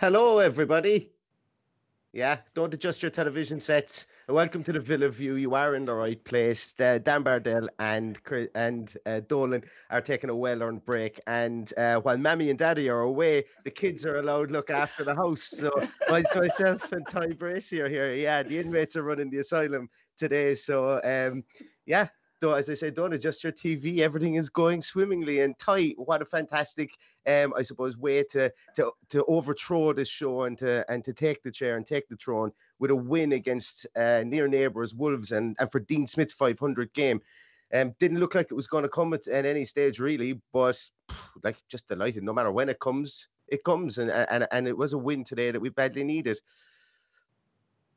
Hello, everybody. Yeah, don't adjust your television sets. Welcome to the Villa View. You are in the right place. Uh, Dan Bardell and and uh, Dolan are taking a well-earned break, and uh, while Mammy and Daddy are away, the kids are allowed look after the house. So myself and Ty Bracy are here. Yeah, the inmates are running the asylum today. So um, yeah, as I said, don't adjust your TV. Everything is going swimmingly and tight. What a fantastic, um, I suppose, way to to to overthrow this show and to and to take the chair and take the throne with a win against uh, near neighbours Wolves and and for Dean Smith's 500 game. Um, didn't look like it was going to come at, at any stage really, but like just delighted. No matter when it comes, it comes, and and and it was a win today that we badly needed.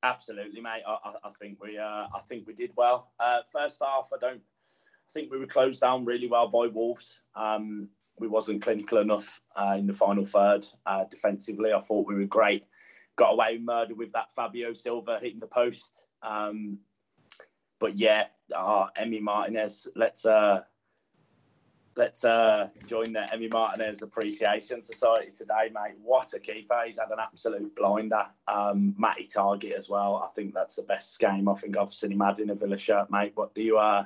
Absolutely, mate. I, I, I think we, uh, I think we did well. Uh, first half, I don't. I think we were closed down really well by Wolves. Um, we wasn't clinical enough uh, in the final third uh, defensively. I thought we were great. Got away with murder with that Fabio Silva hitting the post. Um, but yeah, uh, Emi Martinez. Let's uh, let's uh, join the Emi Martinez Appreciation Society today, mate. What a keeper! He's had an absolute blinder. Um, Matty Targett as well. I think that's the best game I think I've seen him had in a Villa shirt, mate. What do you? Uh,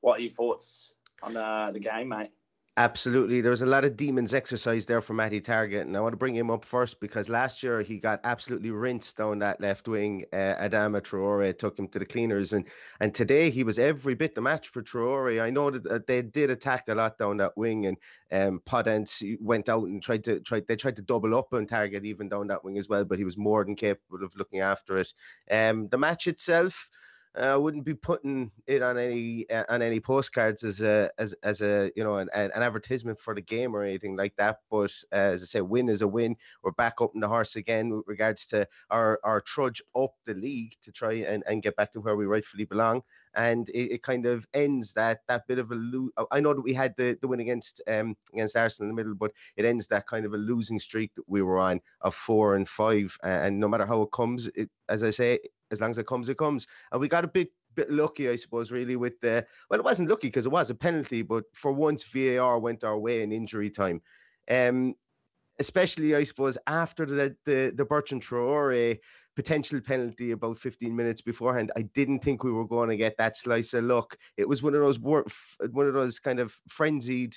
what are your thoughts on uh, the game, mate? Absolutely. There was a lot of demons exercise there for Matty Targett. And I want to bring him up first because last year he got absolutely rinsed down that left wing. Uh, Adama Traore took him to the cleaners. And and today he was every bit the match for Traore. I know that they did attack a lot down that wing. And um, Podence went out and tried to try. They tried to double up on Targett even down that wing as well. But he was more than capable of looking after it. Um, the match itself. Uh, I wouldn't be putting it on any uh, on any postcards as a as as a you know an, an advertisement for the game or anything like that. But uh, as I say, win is a win. We're back up in the horse again with regards to our our trudge up the league to try and, and get back to where we rightfully belong. And it, it kind of ends that that bit of a I know that we had the, the win against um against Arsenal in the middle, but it ends that kind of a losing streak that we were on of four and five. And no matter how it comes, it, as I say, as long as it comes, it comes. And we got a bit bit lucky, I suppose, really with the well, it wasn't lucky because it was a penalty, but for once VAR went our way in injury time. Um, especially I suppose after the the, the Bertrand Traore potential penalty about 15 minutes beforehand. I didn't think we were going to get that slice of luck. It was one of those one of those kind of frenzied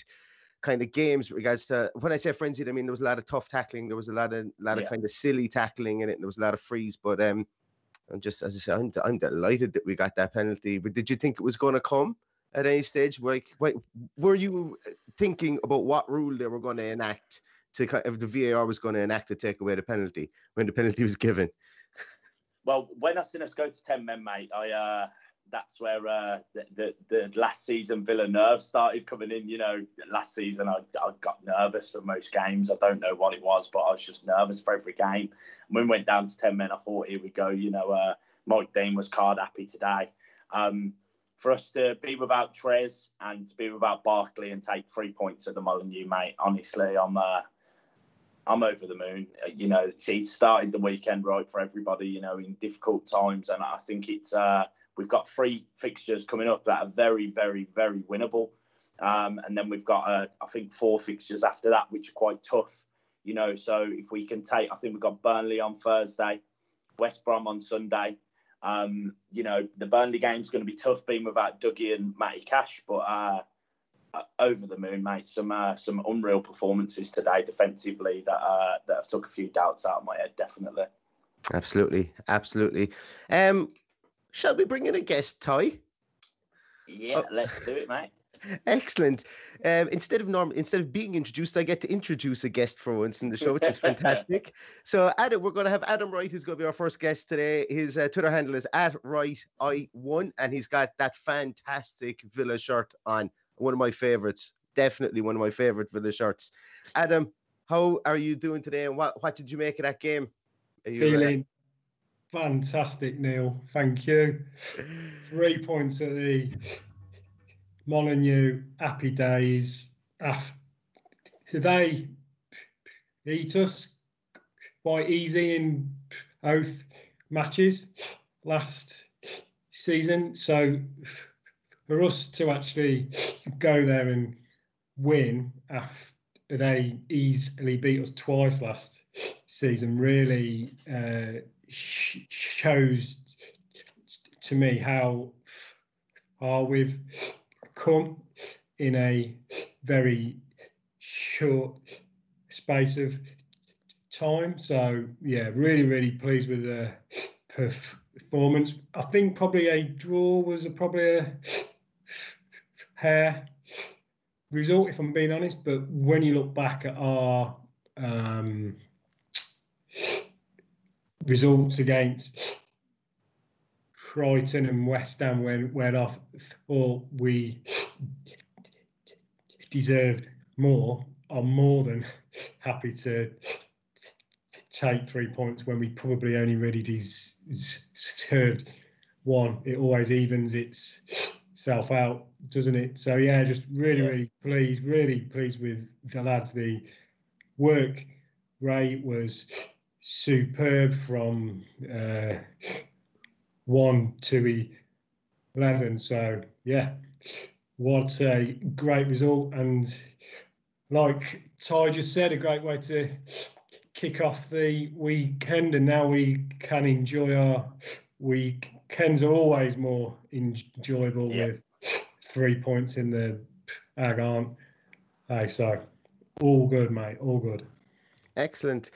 kind of games regards to when I say frenzied, I mean there was a lot of tough tackling, there was a lot of lot Yeah. of kind of silly tackling in it, and there was a lot of freeze. But um I'm just as I said, I'm, I'm delighted that we got that penalty. But did you think it was going to come at any stage? Like, wait, were you thinking about what rule they were going to enact to if the VAR was going to enact to take away the penalty when the penalty was given? Well, when I seen us go to ten men, mate, I uh, that's where uh, the, the the last season Villa nerves started coming in. You know, last season I, I got nervous for most games. I don't know what it was, but I was just nervous for every game. And when we went down to ten men, I thought, here we go. You know, uh, Mike Dean was card happy today. Um, for us to be without Trez and to be without Barkley and take three points at the Molineux, mate. Honestly, I'm uh, I'm over the moon. Uh, You know, it started the weekend right for everybody. You know, in difficult times, and I think it's uh, we've got three fixtures coming up that are very, very, very winnable. Um, and then we've got, uh, I think, four fixtures after that, which are quite tough. You know, so if we can take, I think we've got Burnley on Thursday, West Brom on Sunday. Um, you know, the Burnley game's going to be tough being without Dougie and Matty Cash, but uh, over the moon, mate. Some uh, some unreal performances today defensively that uh, that have took a few doubts out of my head, definitely. Absolutely, absolutely. Um, shall we bring in a guest, Ty? Yeah, oh. let's do it, mate. Excellent. Um, instead of norm, instead of being introduced, I get to introduce a guest for once in the show, which is fantastic. so, Adam, we're going to have Adam Wright, who's going to be our first guest today. His uh, Twitter handle is at Wright I one, and he's got that fantastic Villa shirt on. One of my favorites, definitely one of my favorite Villa shirts. Adam, how are you doing today, and what what did you make of that game? Uh, Feeling fantastic, Neil. Thank you. Three points at the Molineux, happy days. Ah, After they eat us quite easy in both matches last season. So for us to actually go there and win after they easily beat us twice last season really uh, shows to me how far we've come in a very short space of time. So yeah, really, really pleased with the performance. I think probably a draw was a, probably a hair result, if I'm being honest. But when you look back at our um, results against Brighton and West Ham when when I thought we deserved more. I'm more than happy to take three points when we probably only really deserved one. It always evens itself out, doesn't it? So yeah, just really, really pleased, really pleased with the lads. The work rate was superb from uh, one to eleven. So yeah, what a great result and like Ty just said, a great way to kick off the weekend, and now we can enjoy our weekends are always more enjoyable yeah. with three points in the bag, aren't Hey, so all good, mate. All good. Excellent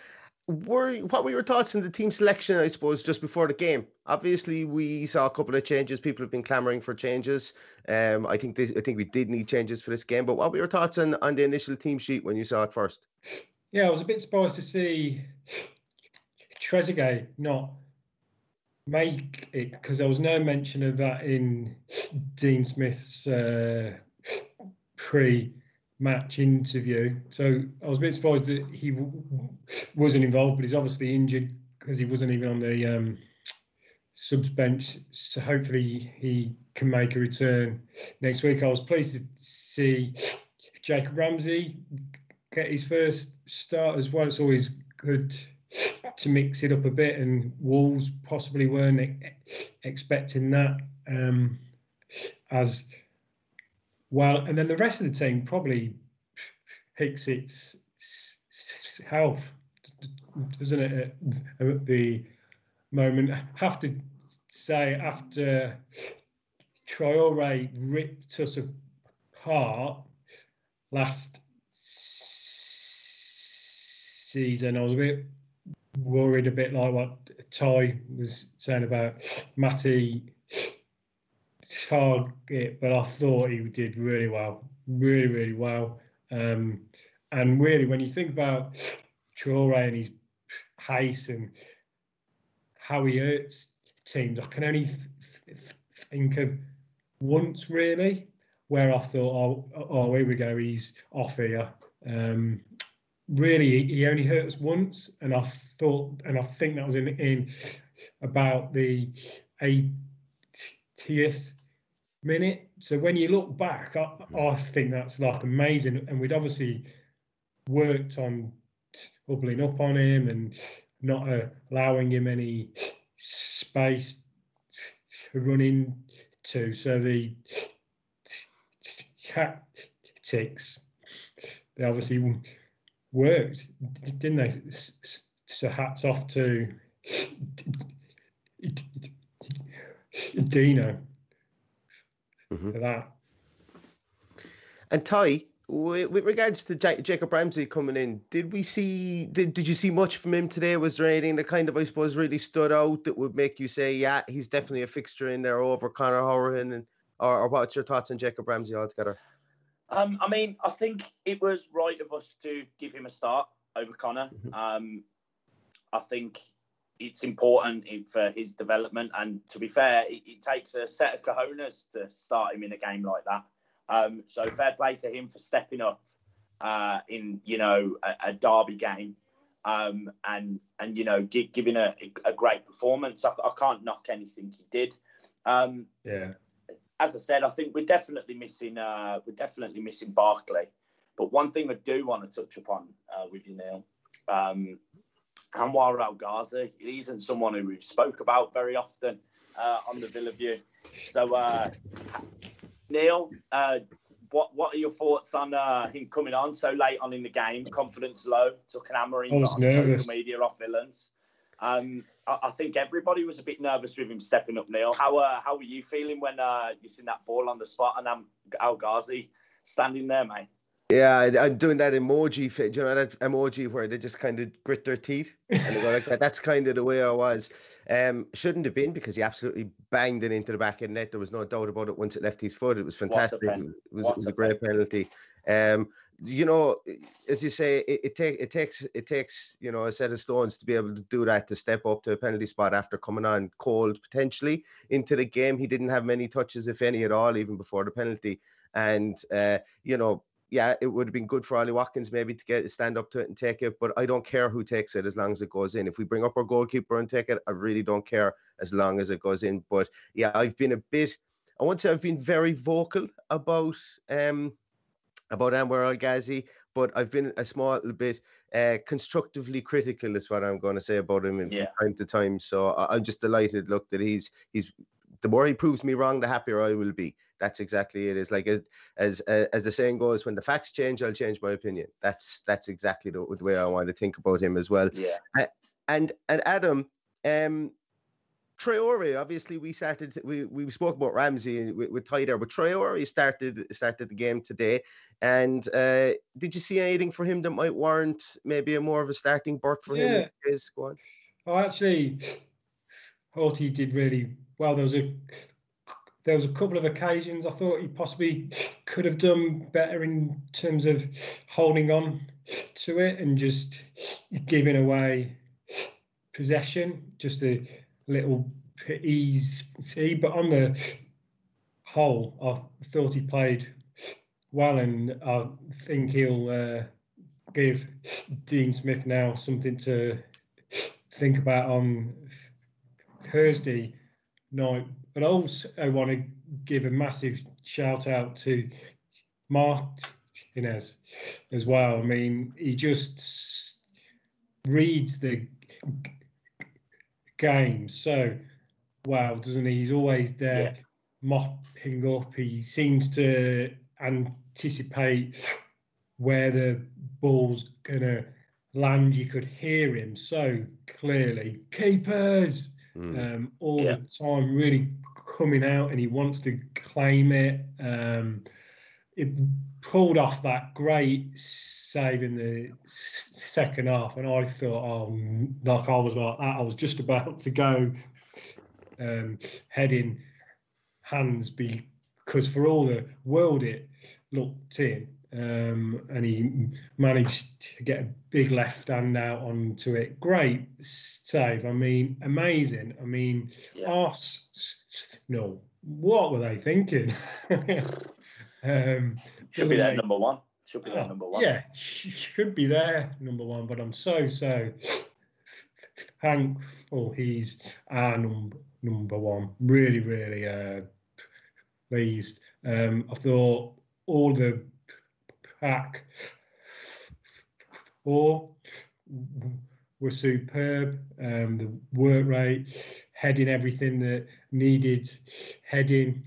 were what were your thoughts on the team selection? I suppose just before the game. Obviously, we saw a couple of changes. People have been clamoring for changes. Um, I think this, I think we did need changes for this game. But what were your thoughts on on the initial team sheet when you saw it first? Yeah, I was a bit surprised to see Trezeguet not make it because there was no mention of that in Dean Smith's uh, pre match interview. So I was a bit surprised that he w- wasn't involved, but he's obviously injured because he wasn't even on the um, subs bench. So hopefully he can make a return next week. I was pleased to see Jacob Ramsey get his first start as well. It's always good to mix it up a bit, and Wolves possibly weren't expecting that um, as well, and then the rest of the team probably picks its health, doesn't it? At the moment, I have to say after Traore ripped us apart last season, I was a bit worried, a bit like what Ty was saying about Matty Targett, but I thought he did really well, really, really well. Um, and really, when you think about Traore and his pace and how he hurts teams, I can only th- th- think of once really where I thought, oh, oh, here we go, he's off here. Um, really, he only hurt us once, and I thought, and I think that was in in about the 80th minute. So when you look back, I, I think that's like amazing. And we'd obviously worked on doubling up on him and not uh, allowing him any space to run into. So the tactics, they obviously worked, didn't they? So hats off to Dino Mhm. for that. And Ty, with, with regards to Jacob Ramsey coming in, did we see? Did, did you see much from him today? Was there anything that kind of, I suppose, really stood out that would make you say, yeah, he's definitely a fixture in there over Conor Hourihane? And or, or what's your thoughts on Jacob Ramsey altogether? Um, I mean, I think it was right of us to give him a start over Connor. Um, I think it's important for his development, and to be fair, it, it takes a set of cojones to start him in a game like that. Um, so fair play to him for stepping up uh, in you know a, a derby game, um, and and you know gi- giving a, a great performance. I, I can't knock anything he did. Um, Yeah. As I said, I think we're definitely missing. Uh, we're definitely missing Barkley. But one thing I do want to touch upon uh, with you, Neil, um, Anwar El Ghazi. He isn't someone who we've spoke about very often uh, on the Villa View. So, uh, Neil, uh, what what are your thoughts on uh, him coming on so late on in the game? Confidence low, took an on nervous. social media off villains. Um, I, I think everybody was a bit nervous with him stepping up. Neil, how uh, how were you feeling when uh, you seen that ball on the spot and um, El Ghazi standing there, mate? Yeah, I, I'm doing that emoji. fit- Do you know that emoji where they just kind of grit their teeth and they go like that? That's kind of the way I was. Um, shouldn't have been because he absolutely banged it into the back of the net. There was no doubt about it. Once it left his foot, it was fantastic. It was, it was a a great penalty. Um, you know, as you say, it, it, take, it takes it takes you know a set of stones to be able to do that to step up to a penalty spot after coming on cold potentially into the game. He didn't have many touches, if any, at all, even before the penalty. And uh, you know, yeah, it would have been good for Ollie Watkins maybe to get stand up to it and take it, but I don't care who takes it as long as it goes in. If we bring up our goalkeeper and take it, I really don't care as long as it goes in. But yeah, I've been a bit. I want to. I've been very vocal about um about Anwar El Ghazi, but I've been a small little bit uh, constructively critical. Is what I'm going to say about him Yeah. from time to time. So I'm just delighted. Look, that he's he's the more he proves me wrong, the happier I will be. That's exactly it. Is like as as uh, as the saying goes, when the facts change, I'll change my opinion. That's that's exactly the, the way I want to think about him as well. Yeah. And and Adam, um, Traore. Obviously, we started. We we spoke about Ramsey with, with Ty there, but Traore started started the game today. And uh, did you see anything for him that might warrant maybe a more of a starting berth for him in Yeah. his squad? I actually thought he did really well. There was a there was a couple of occasions I thought he possibly could have done better in terms of holding on to it and just giving away possession, just a little easy. But on the whole, I thought he played well, and I think he'll uh, give Dean Smith now something to think about on Thursday night. But I also want to give a massive shout out to Martinez as well. I mean, he just reads the g- game so well, doesn't he? He's always there mopping up. He seems to anticipate where the ball's gonna land. You could hear him so clearly. Keepers um, all Yeah. the time, really coming out, and he wants to claim it. Um, it pulled off that great save in the second half, and I thought, oh, like I was like that. I was just about to go um, heading hands because for all the world it looked in, um, and he managed to get a big left hand out onto it. Great save. I mean, amazing. I mean, Arsenal, what were they thinking? um, Should be their number one. Should be their number one. Yeah, sh- should be there, number one. But I'm so so thankful he's our num- number one. Really, really uh, pleased. Um, I thought all the pack four were superb. Um, the work rate, heading everything that needed heading.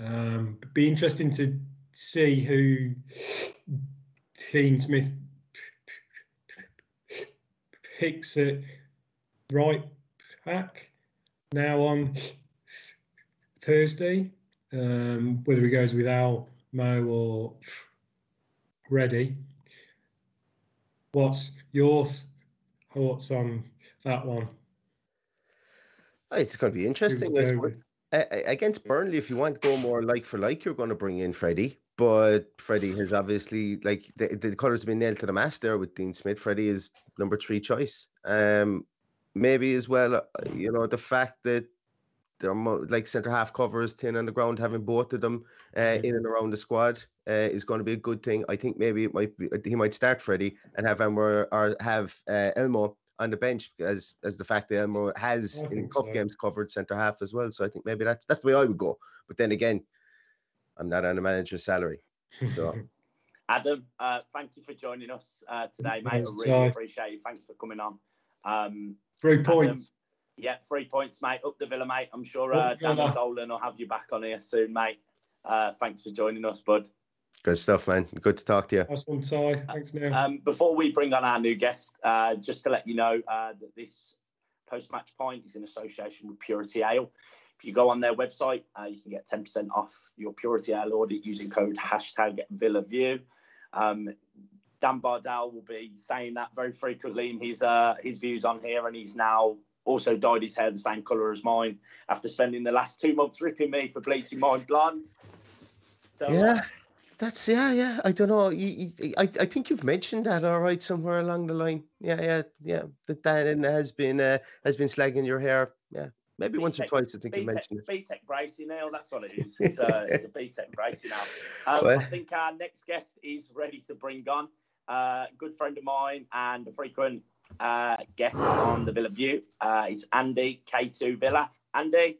Um, be interesting to see who Dean Smith picks at right back now on Thursday. Um, whether he goes with Al, Mo, or Reddy. What's your thoughts on that one? It's going to be interesting. Suppose. A- a- Against Burnley, if you want to go more like for like, you're going to bring in Freddie. But Freddie has obviously, like, the, the colours have been nailed to the mast there with Dean Smith. Freddie is number three choice. Um, maybe as well, uh, you know, the fact that they're mo- like centre half covers, tin on the ground, having both of them uh, in and around the squad uh, is going to be a good thing. I think maybe it might be he might start Freddie and have Elmo or have uh, Elmo on the bench as as the fact that Elmo has in cup so. games covered centre half as well. So I think maybe that's that's the way I would go. But then again, I'm not on a manager's salary, so Adam, uh, thank you for joining us uh, today, mate. I really Si. appreciate it. Thanks for coming on. Um, Three Adam, points. yeah, three points, mate. Up the Villa, mate. I'm sure uh, Dan and Villa. Dolan will have you back on here soon, mate. Uh, thanks for joining us, bud. Good stuff, man. Good to talk to you. Last one, Ty. Thanks, Neil. Um, before we bring on our new guest, uh, just to let you know uh, that this post-match pint is in association with Purity Ale. If you go on their website, uh, you can get 10% off your Purity Ale order using code hashtag VillaView. Um, Dan Bardell will be saying that very frequently in his uh, his views on here, and he's now also dyed his hair the same colour as mine after spending the last two months ripping me for bleaching mine blonde. So, uh, Yeah, that's yeah, yeah. I don't know. You, you, I I think you've mentioned that all right somewhere along the line. Yeah, yeah, yeah. That Dan has been uh, has been slagging your hair. Yeah, maybe once or twice. I think you mentioned it. BTEC bracing now, that's what it is. It's a, it's a BTEC bracing now. Um, Well- I think our next guest is ready to bring on uh, a good friend of mine and a frequent uh, guest on the Villa View. Uh, it's Andy K2 Villa. Andy,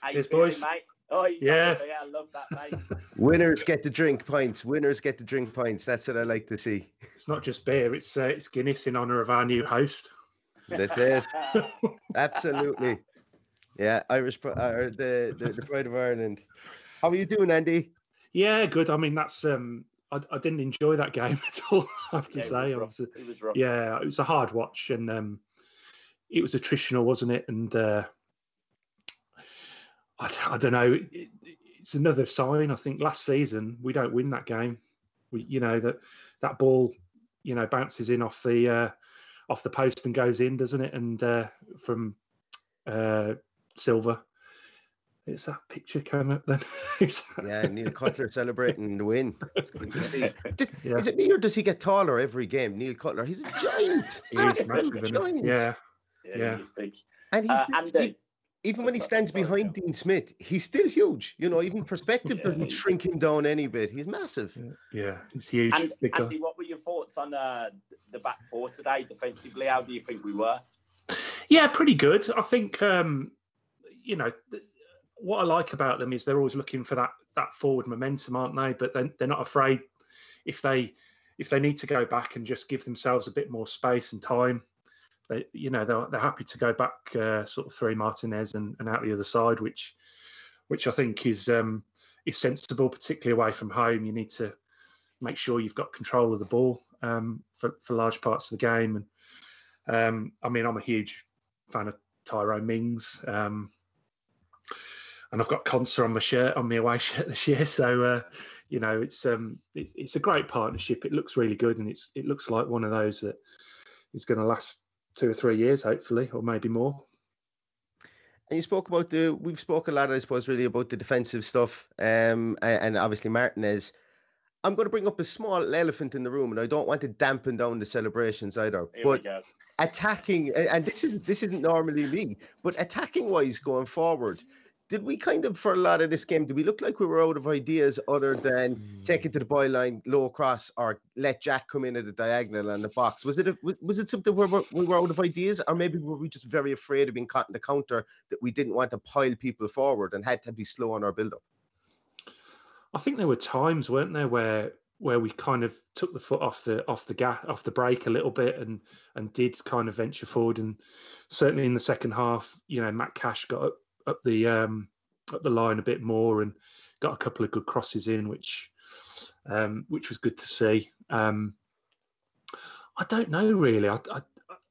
how you Yes, feeling, boys. mate? Oh, he's Yeah. yeah. I love that, mate. Winners get to drink pints. Winners get to drink pints. That's what I like to see. It's not just beer; it's uh, it's Guinness in honour of our new host. That's it. Absolutely. Yeah, Irish pri- or the, the the pride of Ireland. How are you doing, Andy? Yeah, good. I mean, that's um, I, I didn't enjoy that game at all. I have to Yeah, it say, was rough. was, uh, It was rough. yeah, it was a hard watch, and um, it was attritional, wasn't it? And uh, I, I don't know. It, it, it's another sign. I think last season we don't win that game. We, you know, that that ball, you know, bounces in off the uh, off the post and goes in, doesn't it? And uh, from uh, Silva. It's that picture come up then. Yeah, Neil Cutler celebrating the win. It's good to see. Does- Yeah. Is it me or does he get taller every game? Neil Cutler, he's a giant. He is at massive, isn't giant. Yeah, Yeah, Yeah. he's big. And he's Uh, big- Andy, e- even when he stands sorry, behind Dean Smith, he's still huge. You know, even perspective Yeah, doesn't shrink him down any bit. He's massive. yeah, he's huge. And. Andy, what were your thoughts on uh, the back four today defensively? How do you think we were? Yeah, pretty good. I think um, you know th- what I like about them is they're always looking for that that forward momentum, aren't they? But they're, they're not afraid if they if they need to go back and just give themselves a bit more space and time. They, you know, they're, they're happy to go back uh, sort of three Martinez and, and out the other side, which which I think is um, is sensible, particularly away from home. You need to make sure you've got control of the ball um, for for large parts of the game. And um, I mean, I'm a huge fan of Tyrone Mings. Um, and I've got Konsa on my shirt, on my away shirt this year. So, uh, you know, it's um, it's, it's a great partnership. It looks really good, and it's it looks like one of those that is going to last two or three years, hopefully, or maybe more. And you spoke about the. We've spoken a lot, I suppose, really about the defensive stuff. Um, and, obviously Martinez. I'm going to bring up a small elephant in the room, and I don't want to dampen down the celebrations either. Here but attacking, and this is this isn't normally me, but attacking wise going forward, did we kind of for a lot of this game, did we look like we were out of ideas other than take hmm. it to the byline, low cross, or let Jack come in at a diagonal on the box? Was it a, was- it something where we were out of ideas, or maybe were we just very afraid of being caught in the counter that we didn't want to pile people forward and had to be slow on our build up? I think there were times, weren't there, where where we kind of took the foot off the off the gas off the brake a little bit and and did kind of venture forward and certainly in the second half, you know, Matt Cash got up, up the um up the line a bit more and got a couple of good crosses in, which um, which was good to see. Um, I don't know really. I, I,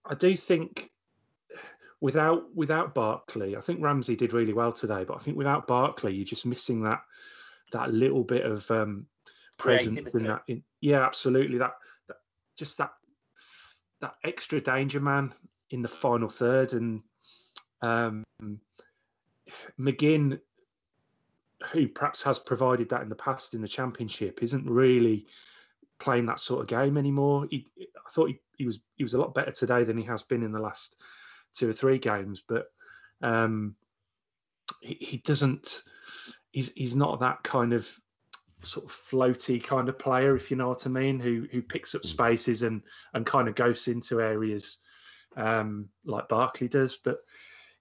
I do think without without Barkley, I think Ramsey did really well today. But I think without Barkley, you're just missing that that little bit of um, presence in that. In, yeah, absolutely. That, that just that that extra danger man in the final third, and um, McGinn, who perhaps has provided that in the past in the championship, isn't really playing that sort of game anymore. He, I thought he, he was he was a lot better today than he has been in the last two or three games, but um, he, he doesn't. He's he's not that kind of sort of floaty kind of player, if you know what I mean, who who picks up spaces and and kind of goes into areas um, like Barkley does. But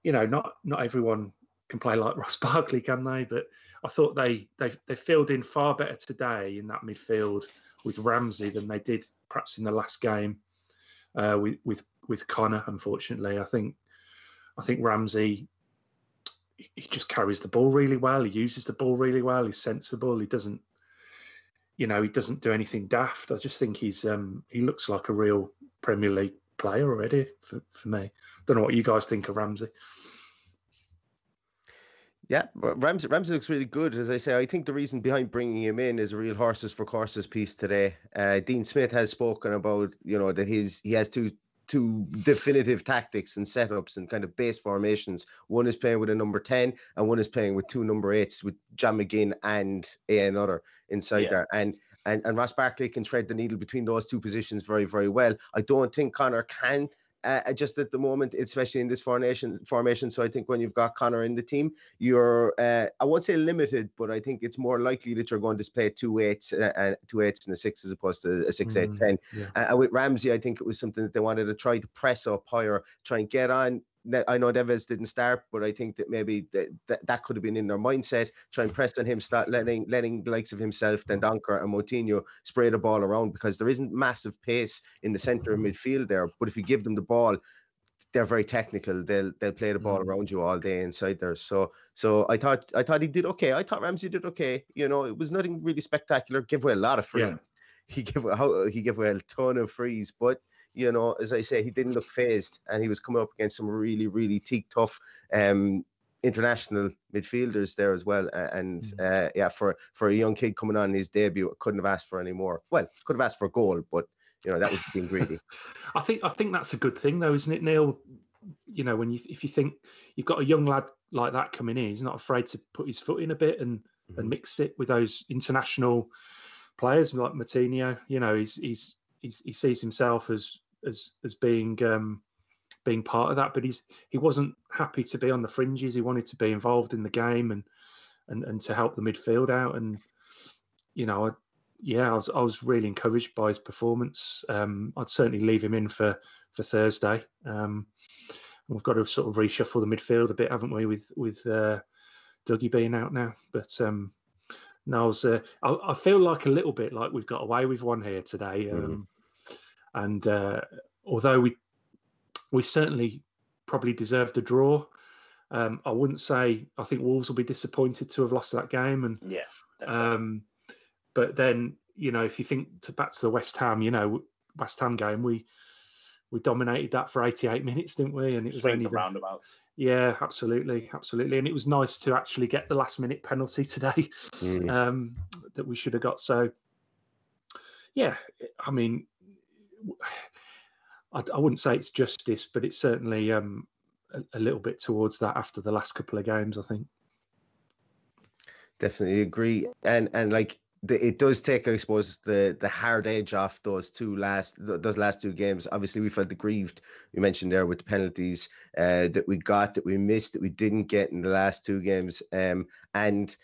you know, not not everyone can play like Ross Barkley, can they? But I thought they they they filled in far better today in that midfield with Ramsey than they did perhaps in the last game uh, with with with Connor. Unfortunately, I think I think Ramsey he just carries the ball really well. He uses the ball really well. He's sensible. He doesn't, you know, he doesn't do anything daft. I just think he's um, he looks like a real Premier League player already for, for me. Don't know what you guys think of Ramsey. Yeah, Ramsey, Ramsey looks really good. As I say, I think the reason behind bringing him in is a real horses for courses piece today. Uh, Dean Smith has spoken about, you know, that his he has two two definitive tactics and setups and kind of base formations. One is playing with a number 10 and one is playing with two number eights with John McGinn and a another inside Yeah. there. And and, and Ross Barkley can thread the needle between those two positions very, very well. I don't think Connor can uh, just at the moment, especially in this formation. Formation. So I think when you've got Connor in the team, you're uh, I won't say limited, but I think it's more likely that you're going to play two eights uh, and two eights and a six as opposed to a six, eight, Mm, ten. yeah. Uh, with Ramsey, I think it was something that they wanted to try to press up higher, try and get on. I know Neves didn't start, but I think that maybe that, that, that could have been in their mindset. Try and press on him, start letting letting the likes of himself, Dendoncker and Moutinho spray the ball around because there isn't massive pace in the centre of midfield there. But if you give them the ball, they're very technical. They'll they'll play the ball mm. around you all day inside there. So so I thought I thought he did okay. I thought Ramsey did okay. You know, it was nothing really spectacular. Give away a lot of frees. Yeah. He gave how he gave away a ton of frees, but you know, as I say, he didn't look phased, and he was coming up against some really really teak tough um, international midfielders there as well. And uh, yeah, for for a young kid coming on his debut, I couldn't have asked for any more. Well, could have asked for a goal, but you know that was being greedy. I think I think that's a good thing though, isn't it, Neil? You know, when you if you think you've got a young lad like that coming in, he's not afraid to put his foot in a bit and and mix it with those international players like Moutinho. You know, he's he's, he's he sees himself as as as being um, being part of that, but he's he wasn't happy to be on the fringes. He wanted to be involved in the game and and and to help the midfield out. And you know, I, yeah, I was I was really encouraged by his performance. Um, I'd certainly leave him in for for Thursday. Um, we've got to sort of reshuffle the midfield a bit, haven't we? With with uh, Dougie being out now, but um, I, uh, I, I feel like a little bit like we've got away with one here today. Um, And uh, although we we certainly probably deserved a draw, um, I wouldn't say I think Wolves will be disappointed to have lost that game. And Yeah, um, but then you know if you think to, back to the West Ham, you know West Ham game, we we dominated that for 88 minutes, didn't we? And it was only the- roundabouts. Yeah, absolutely, absolutely. And it was nice to actually get the last minute penalty today Mm. um, that we should have got. So, yeah, I mean, I, I wouldn't say it's justice, but it's certainly um, a, a little bit towards that after the last couple of games, I think. Definitely agree, and and like the, it does take, I suppose, the the hard edge off those two last those last two games. Obviously, we felt aggrieved. We mentioned there with the penalties uh, that we got, that we missed, that we didn't get in the last two games, um, and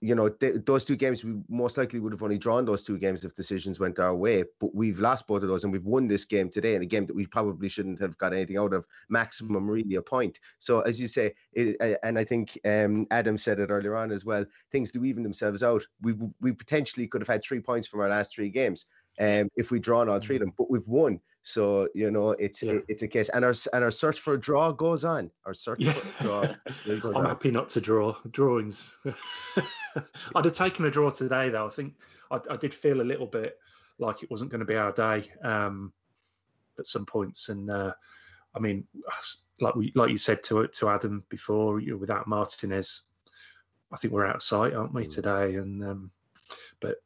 you know th- those two games we most likely would have only drawn those two games if decisions went our way. But we've lost both of those, and we've won this game today in a game that we probably shouldn't have got anything out of. Maximum, really, a point. So as you say, it, and I think um, Adam said it earlier on as well. Things do even themselves out. We we potentially could have had three points from our last three games. Um, if we'd drawn all three of them, but we've won, so you know it's Yeah. it- it's a case, and our and our search for a draw goes on. Our search Yeah. for a draw I'm on. happy not to draw drawings. I'd have taken a draw today, though. I think I, I did feel a little bit like it wasn't going to be our day um, at some points. And uh, I mean, like we like you said to to Adam before, you know, without Martinez, I think we're out of sight, aren't we today? And um, but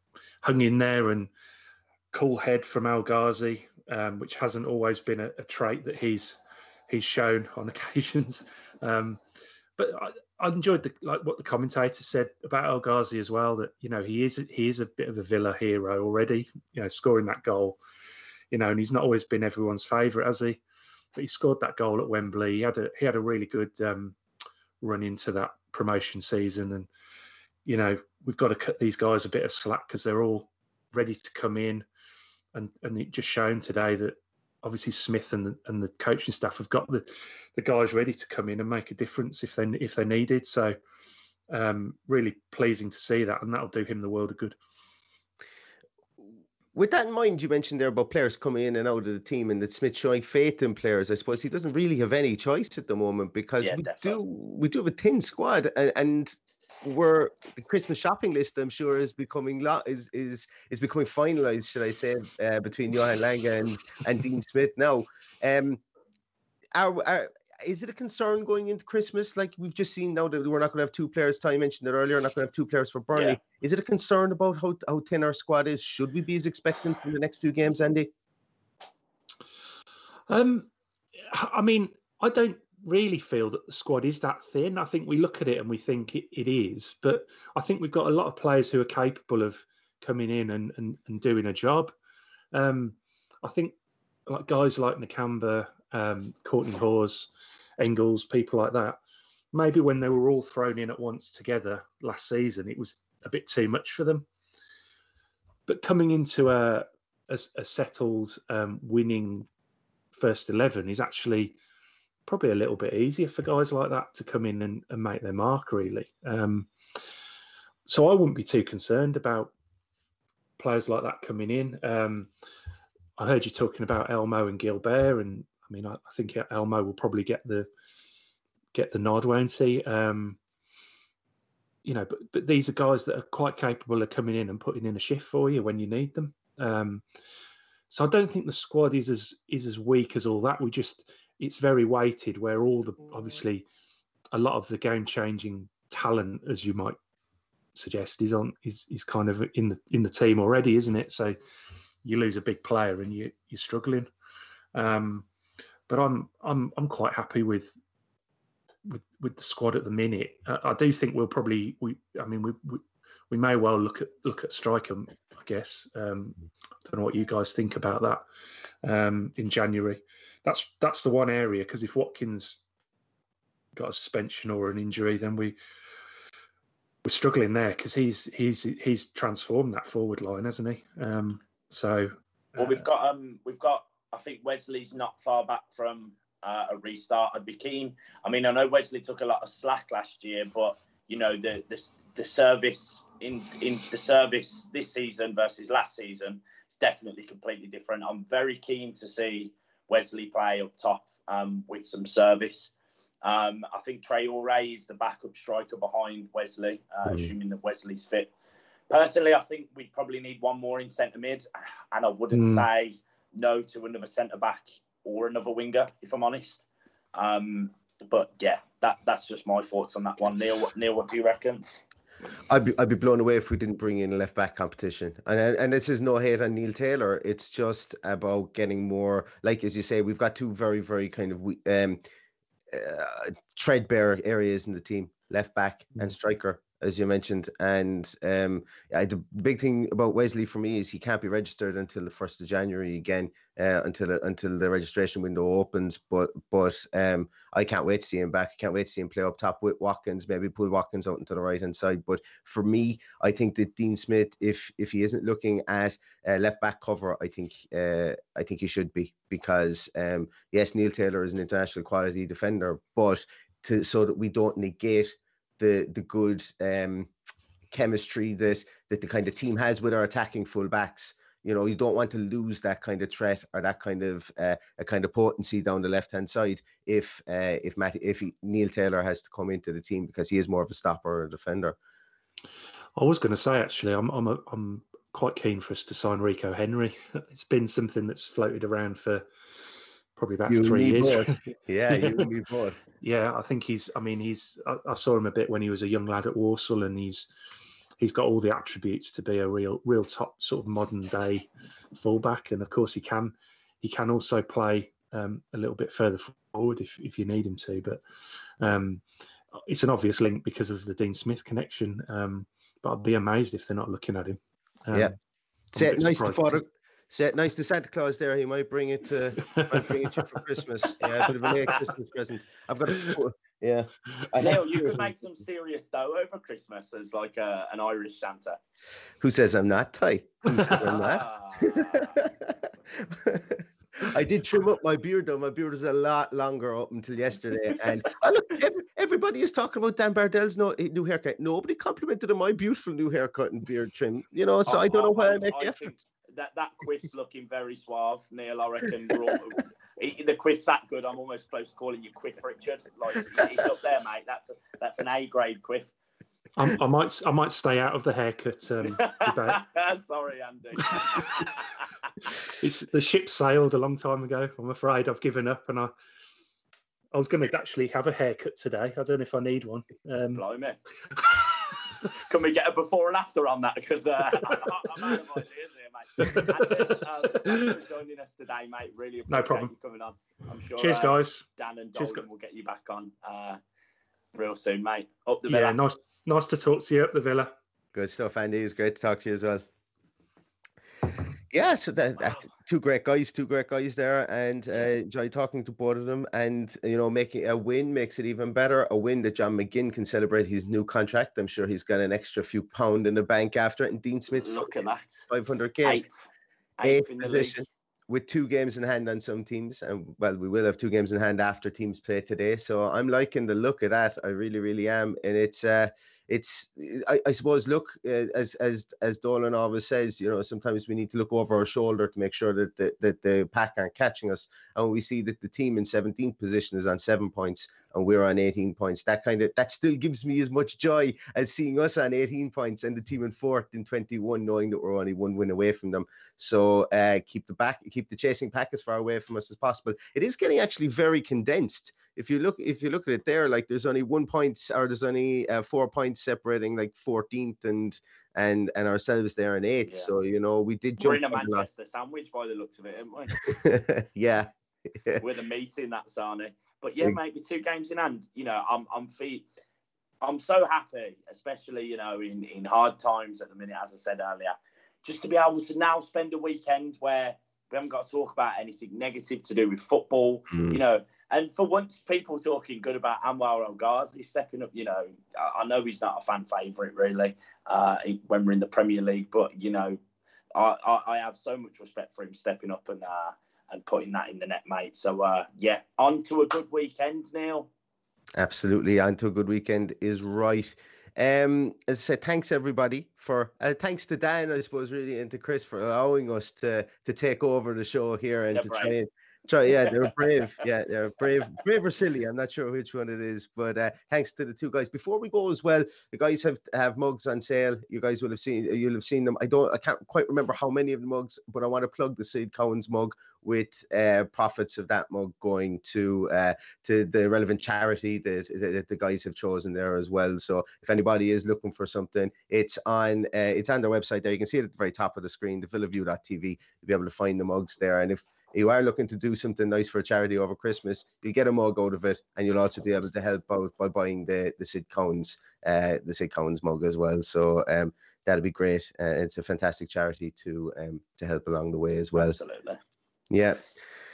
hung in there and cool head from El Ghazi, um, which hasn't always been a, a, trait that he's he's shown on occasions. Um, but I, I, enjoyed the like what the commentator said about El Ghazi as well. That you know he is he is a bit of a Villa hero already. You know, scoring that goal. You know, and he's not always been everyone's favourite, has he? But he scored that goal at Wembley. He had a he had a really good um, run into that promotion season, and you know we've got to cut these guys a bit of slack because they're all ready to come in, and and it just shown today that obviously Smith and the, and the coaching staff have got the, the guys ready to come in and make a difference if they if they needed. So um, really pleasing to see that, and that'll do him the world of good. With that in mind, you mentioned there about players coming in and out of the team, and that Smith showing faith in players. I suppose he doesn't really have any choice at the moment because yeah, we definitely. do we do have a thin squad, and, and where the Christmas shopping list, I'm sure, is becoming lo- is is is becoming finalised, should I say, uh, between Johan Lange and and Dean Smith. Now, um, are, are is it a concern going into Christmas? Like we've just seen now that we're not going to have two players. Ty mentioned it earlier. Not going to have two players for Burnley. Yeah. Is it a concern about how how thin our squad is? Should we be as expectant for the next few games, Andy? Um, I mean, I don't really feel that the squad is that thin. I think we look at it and we think it, it is, but I think we've got a lot of players who are capable of coming in and, and, and doing a job. Um, I think like guys like Nakamba, um, Kortney Hause, Engels, people like that, maybe when they were all thrown in at once together last season, it was a bit too much for them. But coming into a, a, a settled um, winning first 11 is actually probably a little bit easier for guys like that to come in and, and make their mark, really. Um, so I wouldn't be too concerned about players like that coming in. Um, I heard you talking about Elmo and Gilbert, and I mean, I, I, think Elmo will probably get the get the nod, won't he? Um, you know, but but these are guys that are quite capable of coming in and putting in a shift for you when you need them. Um, so I don't think the squad is as is as weak as all that. We just it's very weighted where all the obviously a lot of the game changing talent, as you might suggest, is on is is kind of in the in the team already, isn't it? So you lose a big player and you you're struggling. Um, but I'm I'm I'm quite happy with with with the squad at the minute. Uh, I do think we'll probably we I mean we, we we may well look at look at striker. I guess um, I don't know what you guys think about that um, in January that's that's the one area because if Watkins got a suspension or an injury, then we we're struggling there because he's he's he's transformed that forward line, hasn't he? Um, so well, we've uh, got um we've got I think Wesley's not far back from uh, a restart. I'd be keen. I mean, I know Wesley took a lot of slack last year, but you know the the, the service in in the service this season versus last season it's definitely completely different. I'm very keen to see Wesley play up top um, with some service. Um, I think Trey Traore is the backup striker behind Wesley, uh, mm. assuming that Wesley's fit. Personally, I think we probably need one more in centre mid, and I wouldn't mm. say no to another centre back or another winger, if I'm honest. Um, but yeah, that that's just my thoughts on that one. Neil, Neil, what do you reckon? I'd be I'd be blown away if we didn't bring in a left back competition. And and this is no hate on Neil Taylor. It's just about getting more like as you say, we've got two very very kind of um uh, threadbare areas in the team, left back and mm. striker as you mentioned. And um, I, the big thing about Wesley for me is he can't be registered until the first of January again, uh, until until the registration window opens. But but um, I can't wait to see him back. I can't wait to see him play up top with Watkins. Maybe pull Watkins out into the right hand side. But for me, I think that Dean Smith, if if he isn't looking at uh, left back cover, I think uh, I think he should be because um, yes, Neil Taylor is an international quality defender, but to so that we don't negate the the good um, chemistry that that the kind of team has with our attacking fullbacks. You know, you don't want to lose that kind of threat or that kind of uh, a kind of potency down the left hand side if uh, if Matt if he, Neil Taylor has to come into the team because he is more of a stopper or a defender. I was going to say actually, I'm I'm a, I'm quite keen for us to sign Rico Henry. It's been something that's floated around for probably about You three years. Yeah, you and me both. yeah, I think he's. I mean, he's. I, I saw him a bit when he was a young lad at Walsall, and he's he's got all the attributes to be a real, real top sort of modern day fullback. And of course, he can he can also play um, a little bit further forward if if you need him to. But um, it's an obvious link because of the Dean Smith connection. Um, but I'd be amazed if they're not looking at him. Um, Yeah. I'm a Say it bit nice to surprised Father. see- Say it nice to Santa Claus there. He might bring it to might bring it to for Christmas. Yeah, a bit of a late Christmas present. I've got a yeah. I Neil, you could make some serious dough over Christmas as like a, an Irish Santa. Who says I'm not, Ty? Who says I'm not? Ah. I did trim up my beard though. My beard was a lot longer up until yesterday. And oh, look, every, everybody is talking about Dan Bardell's no, eh, new haircut. Nobody complimented on my beautiful new haircut and beard trim. You know, so I, don't know why I make effort. think that that quiff's looking very suave, Neil. I reckon all, he- the quiff's that good. I'm almost close to calling you Quiff Richard. Like it's up there, mate. That's a, that's an A grade quiff. I'm, I might I might stay out of the haircut um, debate. Sorry, Andy. It's the ship sailed a long time ago. I'm afraid I've given up, and I I was going to actually have a haircut today. I don't know if I need one. Um, Blimey. Can we get a before and after on that? Because uh, I'm out of ideas here, mate. Andy, um, for joining us today, mate. Really appreciate No problem. you coming on. I'm sure. Cheers, uh, guys. Dan and Cheers, Dolan will get you back on uh, real soon, mate. Up the villa. Yeah, nice nice to talk to you up the villa. Good stuff, Andy. It's great to talk to you as well. Yeah, so that, that's two great guys, two great guys there, and uh, enjoy talking to both of them. And you know, making a win makes it even better. A win that John McGinn can celebrate his new contract. I'm sure he's got an extra few pound in the bank after it. And Dean Smith's Look at that. 500k, Eighth. eighth Eighth in the position, with two games in hand on some teams. And well, we will have two games in hand after teams play today. So I'm liking the look of that. I really, really am. And it's uh it's I, I suppose look uh, as as as Dolan always says, you know, sometimes we need to look over our shoulder to make sure that the, that the pack aren't catching us. And we see that the team in 17th position is on seven points and we're on 18 points. That kind of that still gives me as much joy as seeing us on 18 points and the team in fourth in 21, knowing that we're only one win away from them. So uh, keep the back, keep the chasing pack as far away from us as possible. It is getting actually very condensed. If you look, if you look at it there, like there's only one point or there's only uh, four points separating like 14th and and and ourselves there in eighth. Yeah. So you know we did We're jump. in a up a lot. Manchester sandwich by the looks of it, aren't we? yeah. We're the meat in that Sani. But yeah, mate, with two games in hand, you know, I'm I'm fe- I'm so happy, especially you know in in hard times at the minute, as I said earlier, just to be able to now spend a weekend where we haven't got to talk about anything negative to do with football, Mm. you know. And for once, people talking good about Anwar El Ghazi stepping up. You know, I, I know he's not a fan favourite really uh, when we're in the Premier League, but you know, I, I, I have so much respect for him stepping up and uh, and putting that in the net, mate. So uh, yeah, on to a good weekend, Neil. Absolutely, on to a good weekend is right. Um, as I said, thanks everybody for uh, thanks to Dan, I suppose, really, and to Chris for allowing us to to take over the show here and They're to brave. try and try. Yeah, they're brave. Yeah, they're brave, brave or silly. I'm not sure which one it is, but uh, thanks to the two guys. Before we go as well, the guys have have mugs on sale. You guys will have seen you'll have seen them. I don't, I can't quite remember how many of the mugs, but I want to plug the Sid Cowans mug with uh, profits of that mug going to uh, to the relevant charity that, that the guys have chosen there as well. So if anybody is looking for something, it's on uh, it's on their website there. You can see it at the very top of the screen, the villaview.tv. You'll be able to find the mugs there. And if you are looking to do something nice for a charity over Christmas, you'll get a mug out of it, and you'll also be able to help out by buying the the Sid Cowans, uh, the Sid Cowans mug as well. So um, that'd be great. Uh, it's a fantastic charity to um to help along the way as well. Absolutely. Yeah.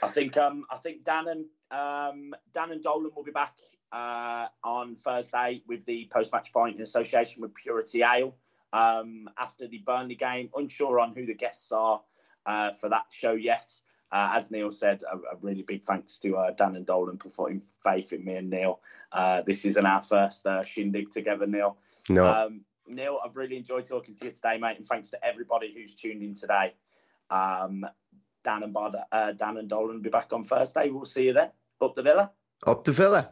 I think um I think Dan and um Dan and Dolan will be back uh on Thursday with the Post Match Pint in association with Purity Ale um after the Burnley game. Unsure on who the guests are uh, for that show yet. Uh, as Neil said, a, a really big thanks to uh, Dan and Dolan for putting faith in me and Neil. Uh, this isn't our first uh, shindig together, Neil. No. Um, Neil, I've really enjoyed talking to you today, mate, and thanks to everybody who's tuned in today. Um, Dan and Bod, uh, Dan and Dolan will be back on Thursday. We'll see you then. Up the Villa. Up the Villa.